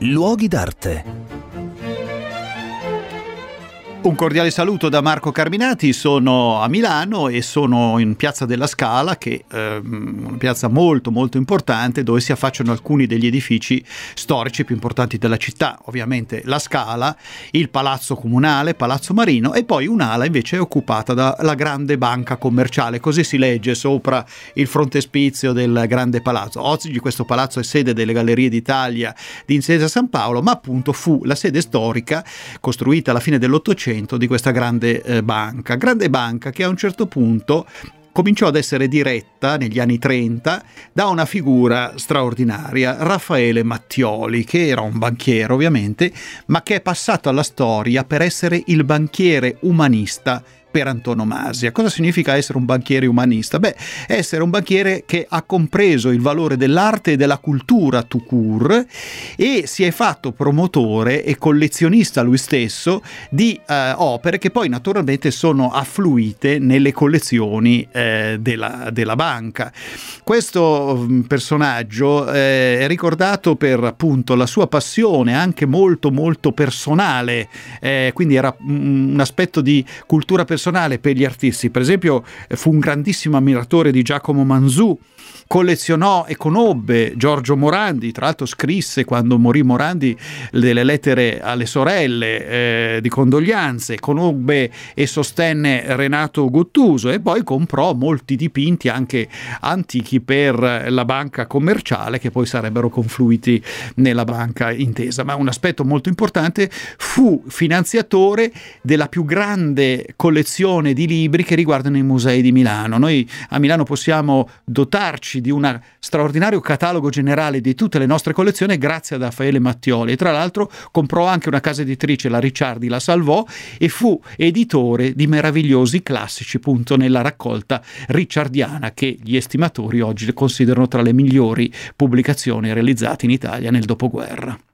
Luoghi d'arte. Un cordiale saluto da Marco Carminati, sono a Milano e sono in Piazza della Scala, che è ehm, una piazza molto molto importante dove si affacciano alcuni degli edifici storici più importanti della città, ovviamente la Scala, il Palazzo Comunale, Palazzo Marino e poi un'ala invece è occupata dalla grande banca commerciale, così si legge sopra il frontespizio del grande palazzo. Oggi questo palazzo è sede delle Gallerie d'Italia di Intesa San Paolo, ma appunto fu la sede storica costruita alla fine dell'Ottocento di questa grande eh, banca. Grande banca che a un certo punto cominciò ad essere diretta negli anni 30 da una figura straordinaria, Raffaele Mattioli, che era un banchiere ovviamente, ma che è passato alla storia per essere il banchiere umanista per antonomasia. Cosa significa essere un banchiere umanista? Beh, essere un banchiere che ha compreso il valore dell'arte e della cultura tout court e si è fatto promotore e collezionista lui stesso di eh, opere che poi naturalmente sono affluite nelle collezioni eh, della, della, banca. Questo mm, personaggio eh, è ricordato per appunto la sua passione anche molto molto personale, eh, quindi era mm, un aspetto di cultura personale personale per gli artisti. Per esempio, fu un grandissimo ammiratore di Giacomo Manzù, collezionò e conobbe Giorgio Morandi, tra l'altro scrisse quando morì Morandi delle lettere alle sorelle eh, di condoglianze, conobbe e sostenne Renato Gottuso e poi comprò molti dipinti anche antichi per la banca commerciale che poi sarebbero confluiti nella banca intesa. Ma un aspetto molto importante fu finanziatore della più grande collezione di libri che riguardano i musei di Milano. Noi a Milano possiamo dotarci di un straordinario catalogo generale di tutte le nostre collezioni grazie a Raffaele Mattioli e tra l'altro comprò anche una casa editrice, la Ricciardi, la salvò e fu editore di meravigliosi classici appunto nella raccolta ricciardiana che gli estimatori oggi considerano tra le migliori pubblicazioni realizzate in Italia nel dopoguerra.